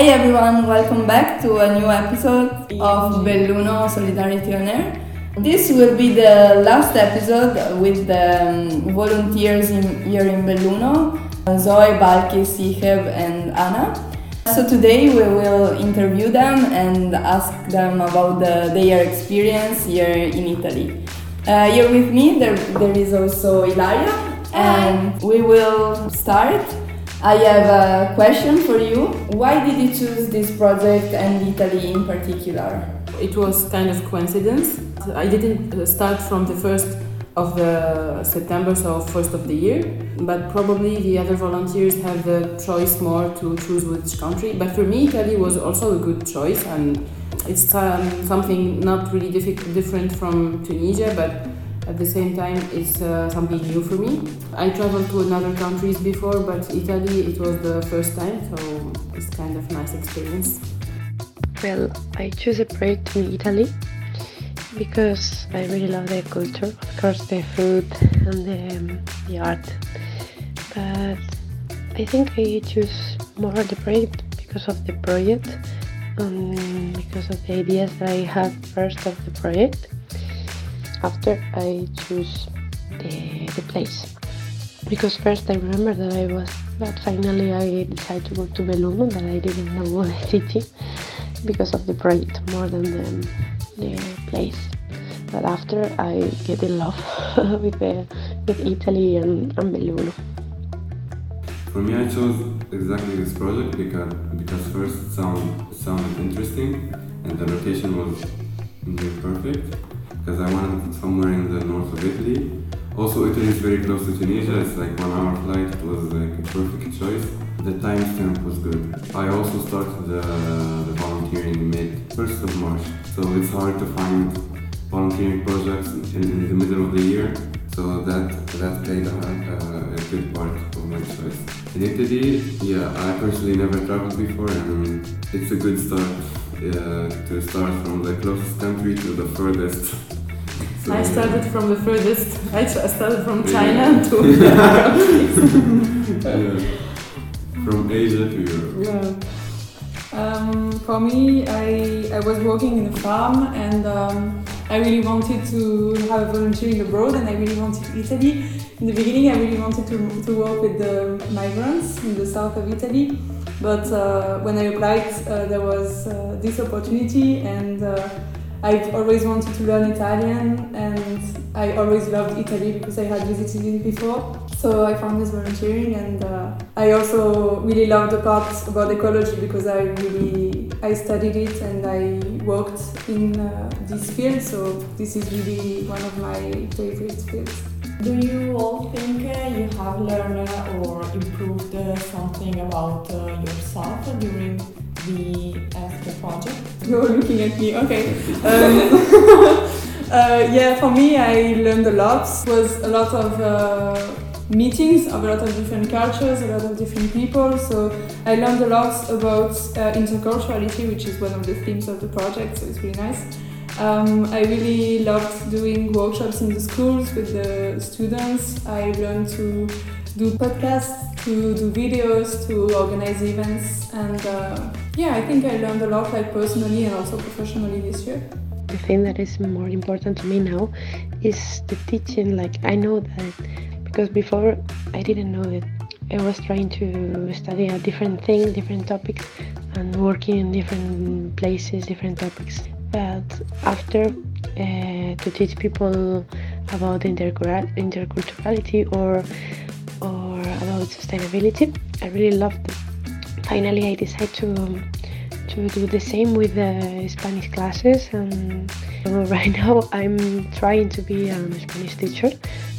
Hi everyone, welcome back to a new episode of Belluno Solidarity on Air. This will be the last episode with the um, volunteers in, here in Belluno, Zoe, Balkis, Iheb and Ana. So today we will interview them and ask them about the, their experience here in Italy. Uh, here with me there, there is also Ilaria and we will start. I have a question for you. Why did you choose this project and Italy in particular? It was kind of coincidence. I didn't uh, start from the first of the September, so first of the year, but probably the other volunteers have the choice more to choose which country. But for me, Italy was also a good choice, and it's um, something not really different from Tunisia, but at the same time, it's uh, something new for me. I traveled to another countries before, but Italy it was the first time, so it's kind of nice experience. Well, I choose a project in Italy because I really love the culture, of course, the food and the, um, the art. But I think I choose more the project because of the project and because of the ideas that I had first of the project. After I choose the, the place because first I remember that I was but finally I decided to go to Belluno that I didn't know the city because of the project more than the, the place. But after I get in love with the, with Italy and, and Belluno. For me, I chose exactly this project because because first it sound sounded interesting and the location was perfect I wanted somewhere in the north of Italy. Also, Italy is very close to Tunisia. It's like one hour flight. It was like a perfect choice. The timestamp was good. I also started the, the volunteering mid first of March, so it's hard to find volunteering projects in, in the middle of the year. So that that played a, a, a good part of my choice. In Italy, yeah, I personally never traveled before, and it's a good start uh, to start from the closest country to the furthest. I started from the furthest. I I started from China to yeah, from Asia to Europe. Yeah. Um, for me, I, I was working in a farm and um, I really wanted to have a volunteering abroad and I really wanted Italy. In the beginning, I really wanted to, to work with the migrants in the south of Italy. But uh, when I applied, uh, there was uh, this opportunity and uh, I've always wanted to learn Italian and I always loved Italy because I had visited it before. So I found this volunteering and uh, I also really love the part about ecology because I really I studied it and I worked in uh, this field. So this is really one of my favorite fields. Do you all think uh, you have learned or improved uh, something about uh, yourself during the project? You're looking at me, okay. Um, uh, yeah, for me, I learned a lot. It was a lot of uh, meetings of a lot of different cultures, a lot of different people. So I learned a lot about uh, interculturality, which is one of the themes of the project. So it's really nice. Um, I really loved doing workshops in the schools with the students. I learned to do podcasts, to do videos, to organize events, and uh, yeah, I think I learned a lot, like personally and also professionally this year. The thing that is more important to me now is the teaching. Like I know that because before I didn't know that I was trying to study a different thing, different topics, and working in different places, different topics. But after uh, to teach people about intercul- interculturality or about sustainability, I really loved it. Finally, I decided to to do the same with the Spanish classes, and right now I'm trying to be a Spanish teacher.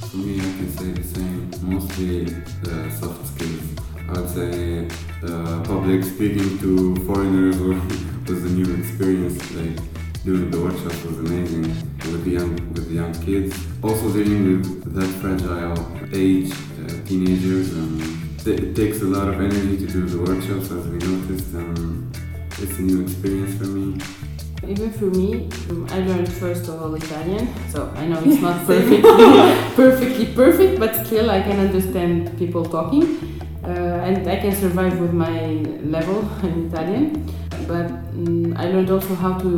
For me, I can say the same. Mostly the soft skills. I would say uh, public speaking to foreigners was a new experience. Like doing the workshop was amazing with the young with the young kids. Also dealing with that fragile age, uh, teenagers, and it, takes a lot of energy to do the workshops, as we noticed. And it's a new experience for me. Even for me, um, I learned first of all Italian, so I know it's not perfectly perfectly perfect, but still I can understand people talking. Uh, and I can survive with my level in Italian. But um, I learned also how to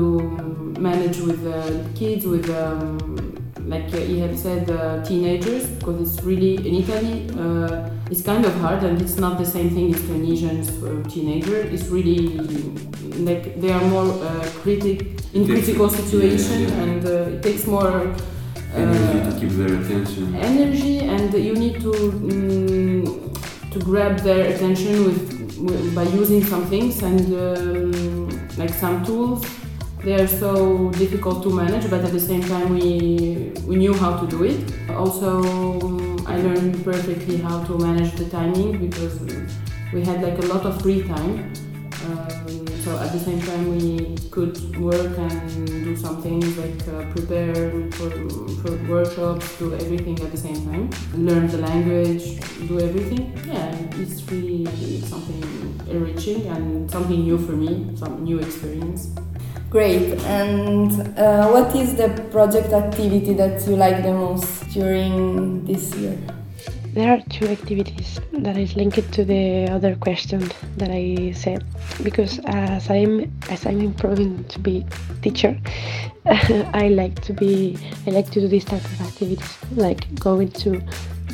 manage with uh, kids, with um, like he had said, uh, teenagers, because it's really in Italy. Uh, it's kind of hard, and it's not the same thing as Tunisians uh, teenager. It's really like they are more uh, critic in critical situation, yeah, yeah. and uh, it takes more Energy uh, to keep their attention. energy and you need to mm, to grab their attention with, with by using some things and um, like some tools they are so difficult to manage but at the same time we we knew how to do it also um, i learned perfectly how to manage the timing because we had like a lot of free time um, so at the same time we could work and do some things like uh, prepare for, for workshops, do everything at the same time, learn the language, do everything. Yeah, it's really something enriching and something new for me, some new experience. Great. And uh, what is the project activity that you like the most during this year? There are two activities that is linked to the other question that I said because as I'm as I'm improving to be teacher, I like to be I like to do this type of activities like going to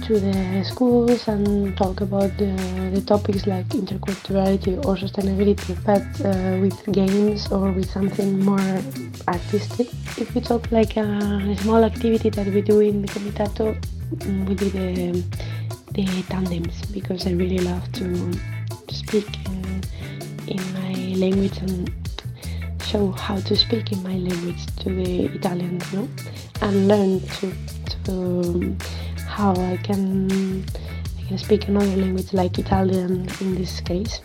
to the schools and talk about the, the topics like interculturality or sustainability, but uh, with games or with something more artistic. If we talk like a, a small activity that we do in the Comitato, mm, we do the, the tandems because I really love to, speak in, in my language and show how to speak in my language to the Italians, no? and learn to, to how I can I can speak another language like Italian in this case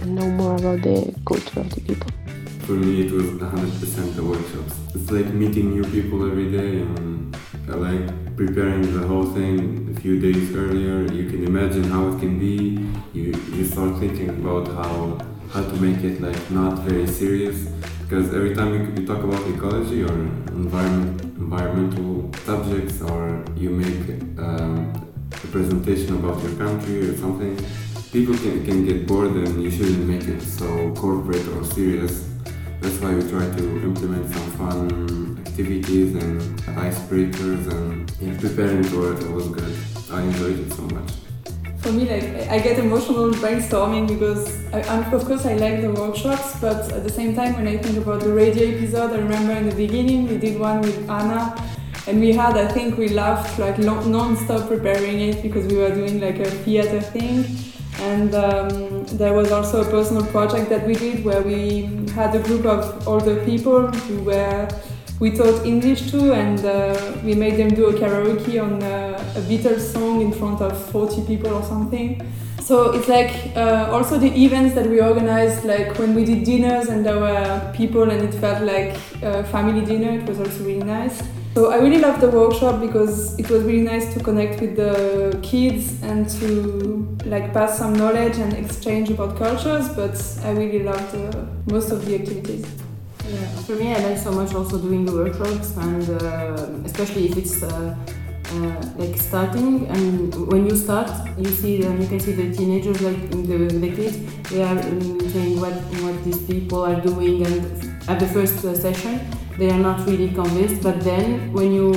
and know more about the culture of the people. For me, it was 100% the workshops. It's like meeting new people every day and I like preparing the whole thing a few days earlier. You can imagine how it can be. You, you start thinking about how how to make it like not very serious because every time you, you talk about ecology or environment, environmental subjects or you make um, a presentation about your country or something, people can, can get bored and you shouldn't make it so corporate or serious. That's why we try to implement some fun activities and icebreakers and yeah, preparing for it was good. I enjoyed it so much. For me, like I get emotional brainstorming because I, of course I like the workshops, but at the same time when I think about the radio episode, I remember in the beginning we did one with Ana, and we had I think we laughed like non-stop preparing it because we were doing like a theater thing, and um, there was also a personal project that we did where we had a group of older people who were we taught English too, and uh, we made them do a karaoke on uh, a Beatles song in front of 40 people or something. So it's like uh, also the events that we organized, like when we did dinners and there were people and it felt like a family dinner, it was also really nice. So I really loved the workshop because it was really nice to connect with the kids and to like pass some knowledge and exchange about cultures, but I really loved uh, most of the activities. For me, I like so much also doing the workshops, and uh, especially if it's uh, uh, like starting. And when you start, you see them. You can see the teenagers, like the, the kids, they are um, saying what what these people are doing, and at the first uh, session, they are not really convinced. But then, when you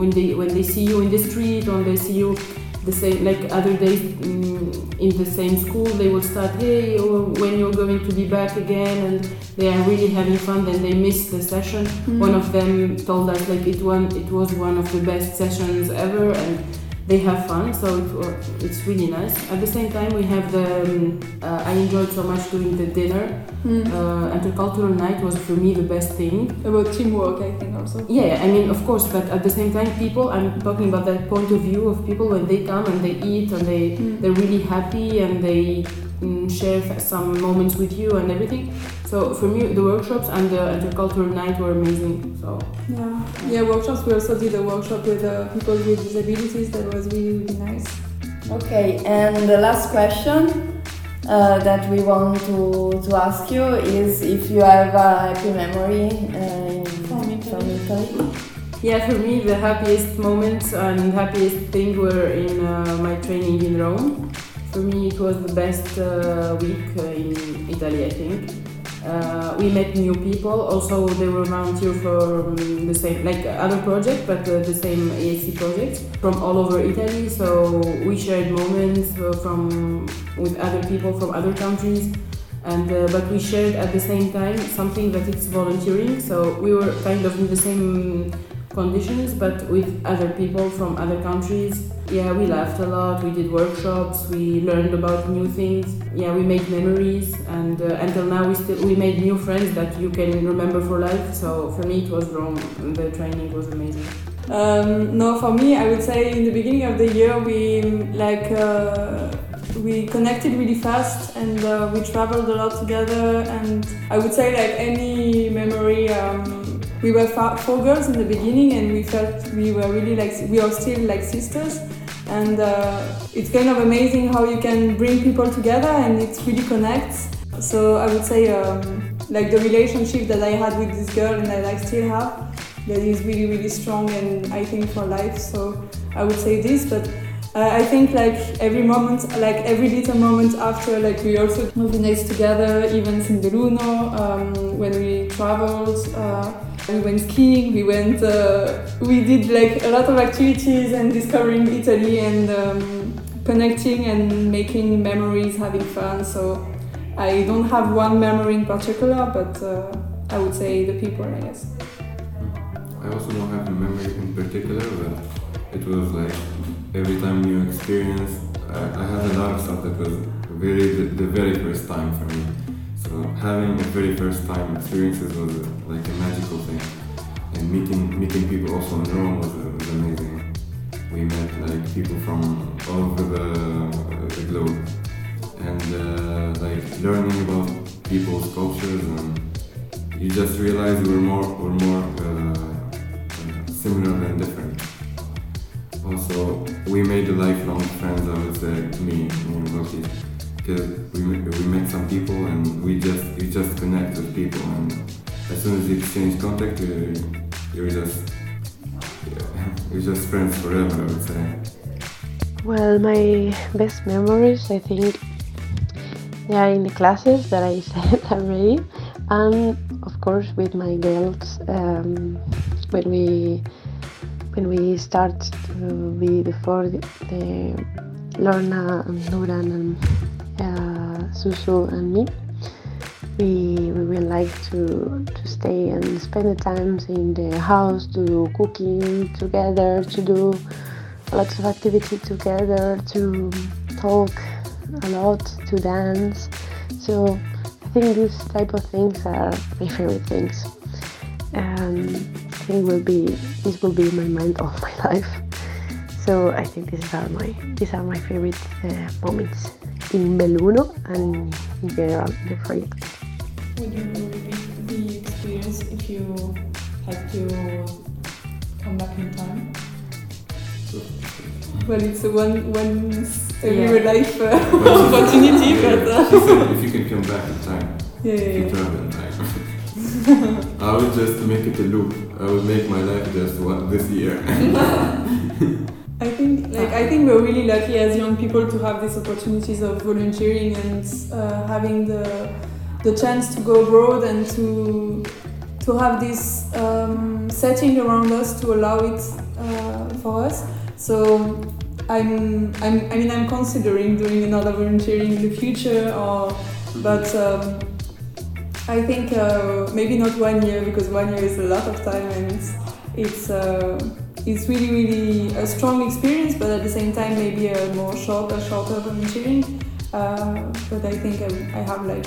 when they when they see you in the street, or they see you the same like other days um, in the same school they will start hey or when you're going to be back again and they are really having fun then they miss the session. One of them told us like it one it was one of the best sessions ever and they have fun so it, it's really nice. At the same time we have the um, uh, i enjoyed so much doing the dinner. Uh, intercultural night was for me the best thing. About teamwork, I think also. yeah, I mean, of course, but at the same time, people, I'm talking about that point of view of people when they come and they eat and they, they're really happy and they mm, share some moments with you and everything. So for me, the workshops and the intercultural night were amazing. So Yeah, yeah. Workshops. We also did a workshop with uh, people with disabilities. That was really really nice. Okay, and the last question uh, that we want to, to ask you is if you have a happy memory uh, From Italy. from Italy. yeah, for me, the happiest moments and happiest thing were in uh, my training in Rome. For me, it was the best uh, week in Italy, I think. Uh, we met new people. Also, they were volunteer for um, the same, like other project, but uh, the same ESC project from all over Italy. So we shared moments uh, from with other people from other countries, and uh, but we shared at the same time something that it's volunteering. So we were kind of in the same conditions, but with other people from other countries. Yeah, we laughed a lot. We did workshops. We learned about new things. Yeah, we made memories, and uh, until now we still we made new friends that you can remember for life. So for me, it was Rome. The training was amazing. Um, no, for me, I would say in the beginning of the year we like uh, we connected really fast and uh, we traveled a lot together. And I would say like any memory, um, we were four girls in the beginning, and we felt we were really like we are still like sisters. And uh, it's kind of amazing how you can bring people together and it really connects. So I would say um, like the relationship that I had with this girl and that I still have that is really really strong and I think for life. So I would say this, but uh, I think like every moment, like every little moment after, like we also organized together events in Belluno um, when we traveled. Uh, we went skiing. We went. Uh, we did like a lot of activities and discovering Italy and um, connecting and making memories, having fun. So I don't have one memory in particular, but uh, I would say the people, I guess. I also don't have a memory in particular, but it was like every time new experience. I, I had a lot of stuff that was very the, the very first time for me. So having the very first time experiences was uh, like a magical thing, and meeting meeting people also in Rome was, uh, was amazing. We met like people from all over the, the globe, and uh, like learning about people's cultures and you just realize we're more we're more similar than different. Also, we made lifelong friends. I would say to me, and Loki, we we met some people and we just we just connect with people, and as soon as you exchange contact, you you're just you're just friends forever. I would say. Well, my best memories, I think, they are in the classes that I said already, and of course with my girls um, when we when we start to be before the, the Lorna and Nuran and uh, and me. We, we will like to, to stay and spend the times in the house to do cooking together, to do lots of activity together, to talk a lot, to dance. So I think these type of things are my favorite things. Um, I think will be this will be my mind all my life. So I think these are my these are my favorite uh, moments in Belluno and in general the project. Would you repeat the experience if you had to come back in time? Well, it's a one once every Yeah. life uh, But- opportunity, Yeah, but uh, said if you can come back in time. yeah, yeah, If you travel in time. I would just make it a loop. I would make my life just one this year. I think like I think we're really lucky as young people to have these opportunities of volunteering and uh, having the the chance to go abroad and to to have this um, setting around us to allow it uh, for us. So I'm, I'm I mean I'm considering doing another volunteering in the future or but um, I think uh, maybe not one year because one year is a lot of time and it's it's uh, it's really really a strong experience but at the same time maybe a more short, shorter shorter volunteering uh, but I think I, I have like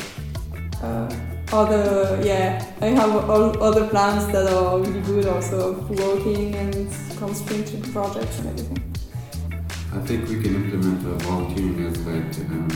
uh, other yeah I have all other plans that are really good also working and concentrated projects and everything I think we can implement uh, volunteering as like um,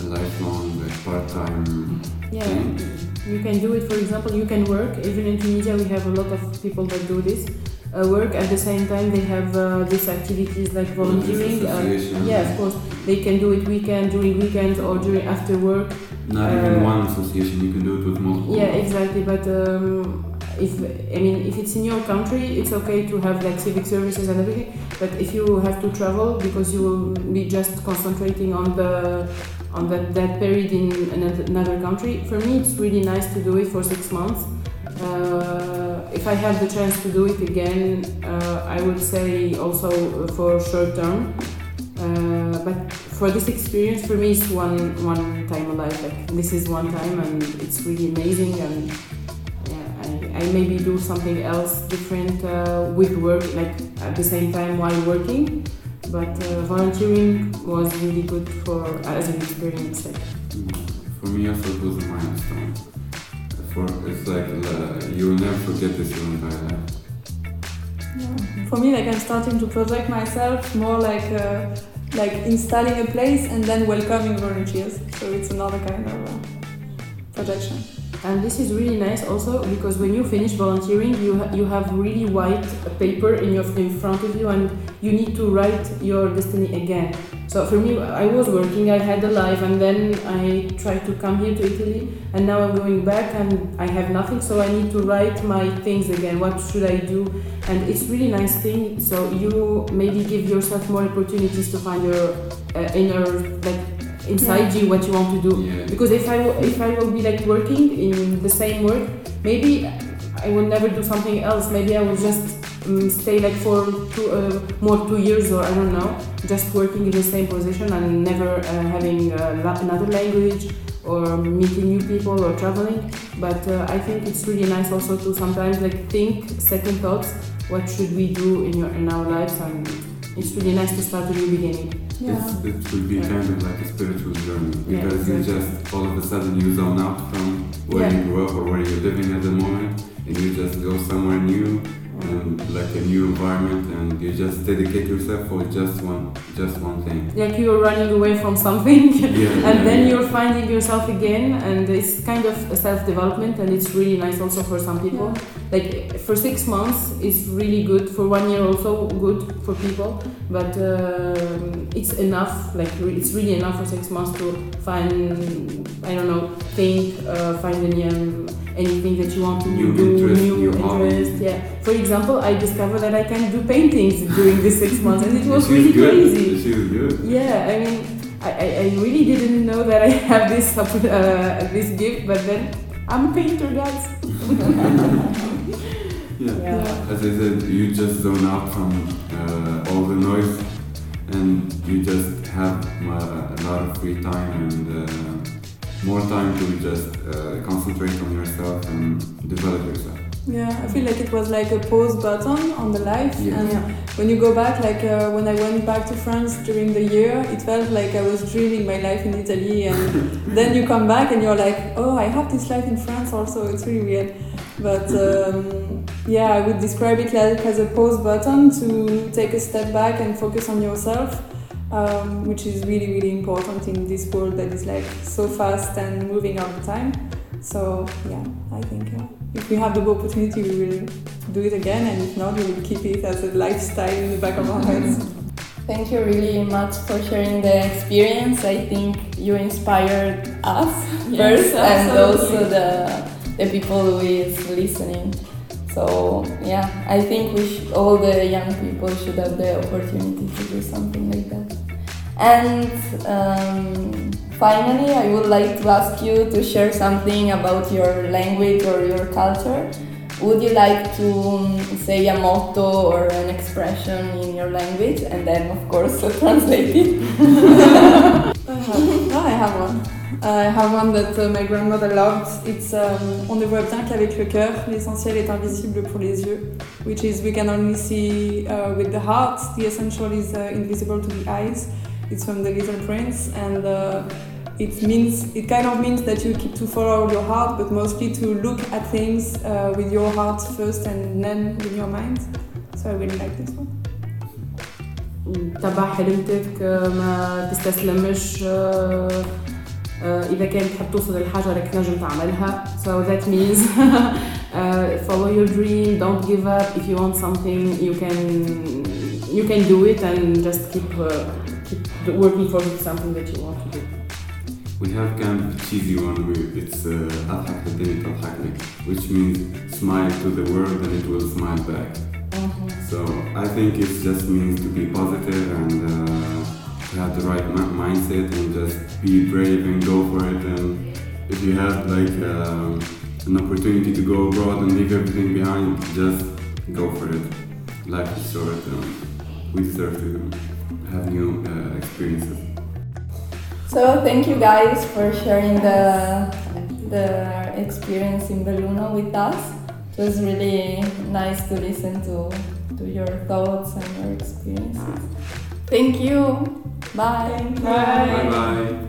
a lifelong, like part-time Yeah, thing. you can do it. For example, you can work. Even in Tunisia, we have a lot of people that do this. Uh, work at the same time. They have uh, these activities like volunteering. Uh, yeah, of course, they can do it weekend during weekends or during after work. Not even one association. You can do it with multiple. Yeah, exactly. But um, if I mean if it's in your country, it's okay to have like civic services and everything. But if you have to travel because you will be just concentrating on the on that, that period in another, country, for me it's really nice to do it for six months. Uh, I have the chance to do it again, uh, I would say also for short term. Uh, but for this experience, for me, it's one one time alive. Like this is one time, and it's really amazing. And yeah, I, I maybe do something else different uh, with work, like at the same time while working. But uh, volunteering was really good for as an experience. Like, For me, also it was a milestone. For it's like uh, you will never forget this your entire life. For me, like I'm starting to project myself more like uh, like installing a place and then welcoming volunteers. So it's another kind of uh, projection. And this is really nice also because when you finish volunteering, you ha- you have really white paper in your in front of you, and you need to write your destiny again. So for me, I was working, I had a life, and then I tried to come here to Italy, and now I'm going back, and I have nothing. So I need to write my things again. What should I do? And it's really nice thing. So you maybe give yourself more opportunities to find your uh, inner like inside you what you want to do Yeah. because if I if I will be like working in the same work, maybe I will never do something else. Maybe I will just um, stay like for two, uh, more two years or I don't know, just working in the same position and never uh, having uh, another language or meeting new people or traveling. But uh, I think it's really nice also to sometimes like think second thoughts. What should we do in your in our lives? And it's really nice to start a new beginning. It's, it will be Yeah. kind of like a spiritual journey Yeah, because you just all of a sudden you zone out from where Yeah. you grew up or where you're living at the moment and you just go somewhere new and like a new environment and you just dedicate yourself for just one just one thing. Like you're running away from something. Yeah, and yeah, then yeah. you're finding yourself again and it's kind of a self-development and it's really nice also for some people like for six months it's really good for one year also good for people but um, it's enough like it's really enough for six months to find i don't know think uh, find any um, anything that you want to New do interest, new, new hobby. yeah for example i discovered that i can do paintings during the six months and it was really good. crazy She's good. yeah, I mean, I, I, I really didn't know that I have this uh, this gift, but then I'm a painter, guys. Yeah. Yeah. As I said, you just zone out from uh, all the noise and you just have uh, a lot of free time and uh, more time to just uh, concentrate on yourself and develop yourself. Yeah, I feel like it was like a pause button on the life. Yeah. And when you go back, like uh, when I went back to France during the year, it felt like I was dreaming my life in Italy. And then you come back and you're like, oh, I have this life in France also. It's really weird. But um, yeah, I would describe it like as a pause button to take a step back and focus on yourself. Um, which is really, really important in this world that is like so fast and moving all the time. So yeah, I think uh, if we have the opportunity, we will do it again, and if not, we will keep it as a lifestyle in the back of our heads. Thank you really much for sharing the experience. I think you inspired us Yes, first and also the, the people who is listening. So yeah, I think we sh- all the young people should have the opportunity to do something like that. And um, finally, I would like to ask you to share something about your language or your culture. Would you like to um, say a motto or an expression in your language and then, of course, translate it? Ah, I have one. I have one that uh, my grandmother loved. It's um, On ne voit bien qu'avec le cœur, l'essentiel est invisible pour les yeux, which is we can only see uh, with the heart, the essential is uh, invisible to the eyes. It's from the Little Prince, and uh, it means it kind of means that you keep to follow your heart, but mostly to look at things uh, with your heart first and then with your mind. So I really like this one. تبع حلمتك آه، ما تستسلمش آه، آه، إذا كانت تحب توصل لحاجة راك تنجم تعملها so that means uh, follow your dream don't give up if you want something you can you can do it and just keep uh, the working for something that you want to do. We have kind of a cheesy one. We, it's uh, which means smile to the world and it will smile back. Mm-hmm. So I think it just means to be positive and uh, have the right ma- mindset and just be brave and go for it. And if you have like uh, an opportunity to go abroad and leave everything behind, just go for it. Life is short and we deserve to have new uh, experiences. So thank you guys for sharing the the experience in Belluno with us. It was really nice to listen to to your thoughts and your experiences. Thank you. Bye. Bye. Bye bye.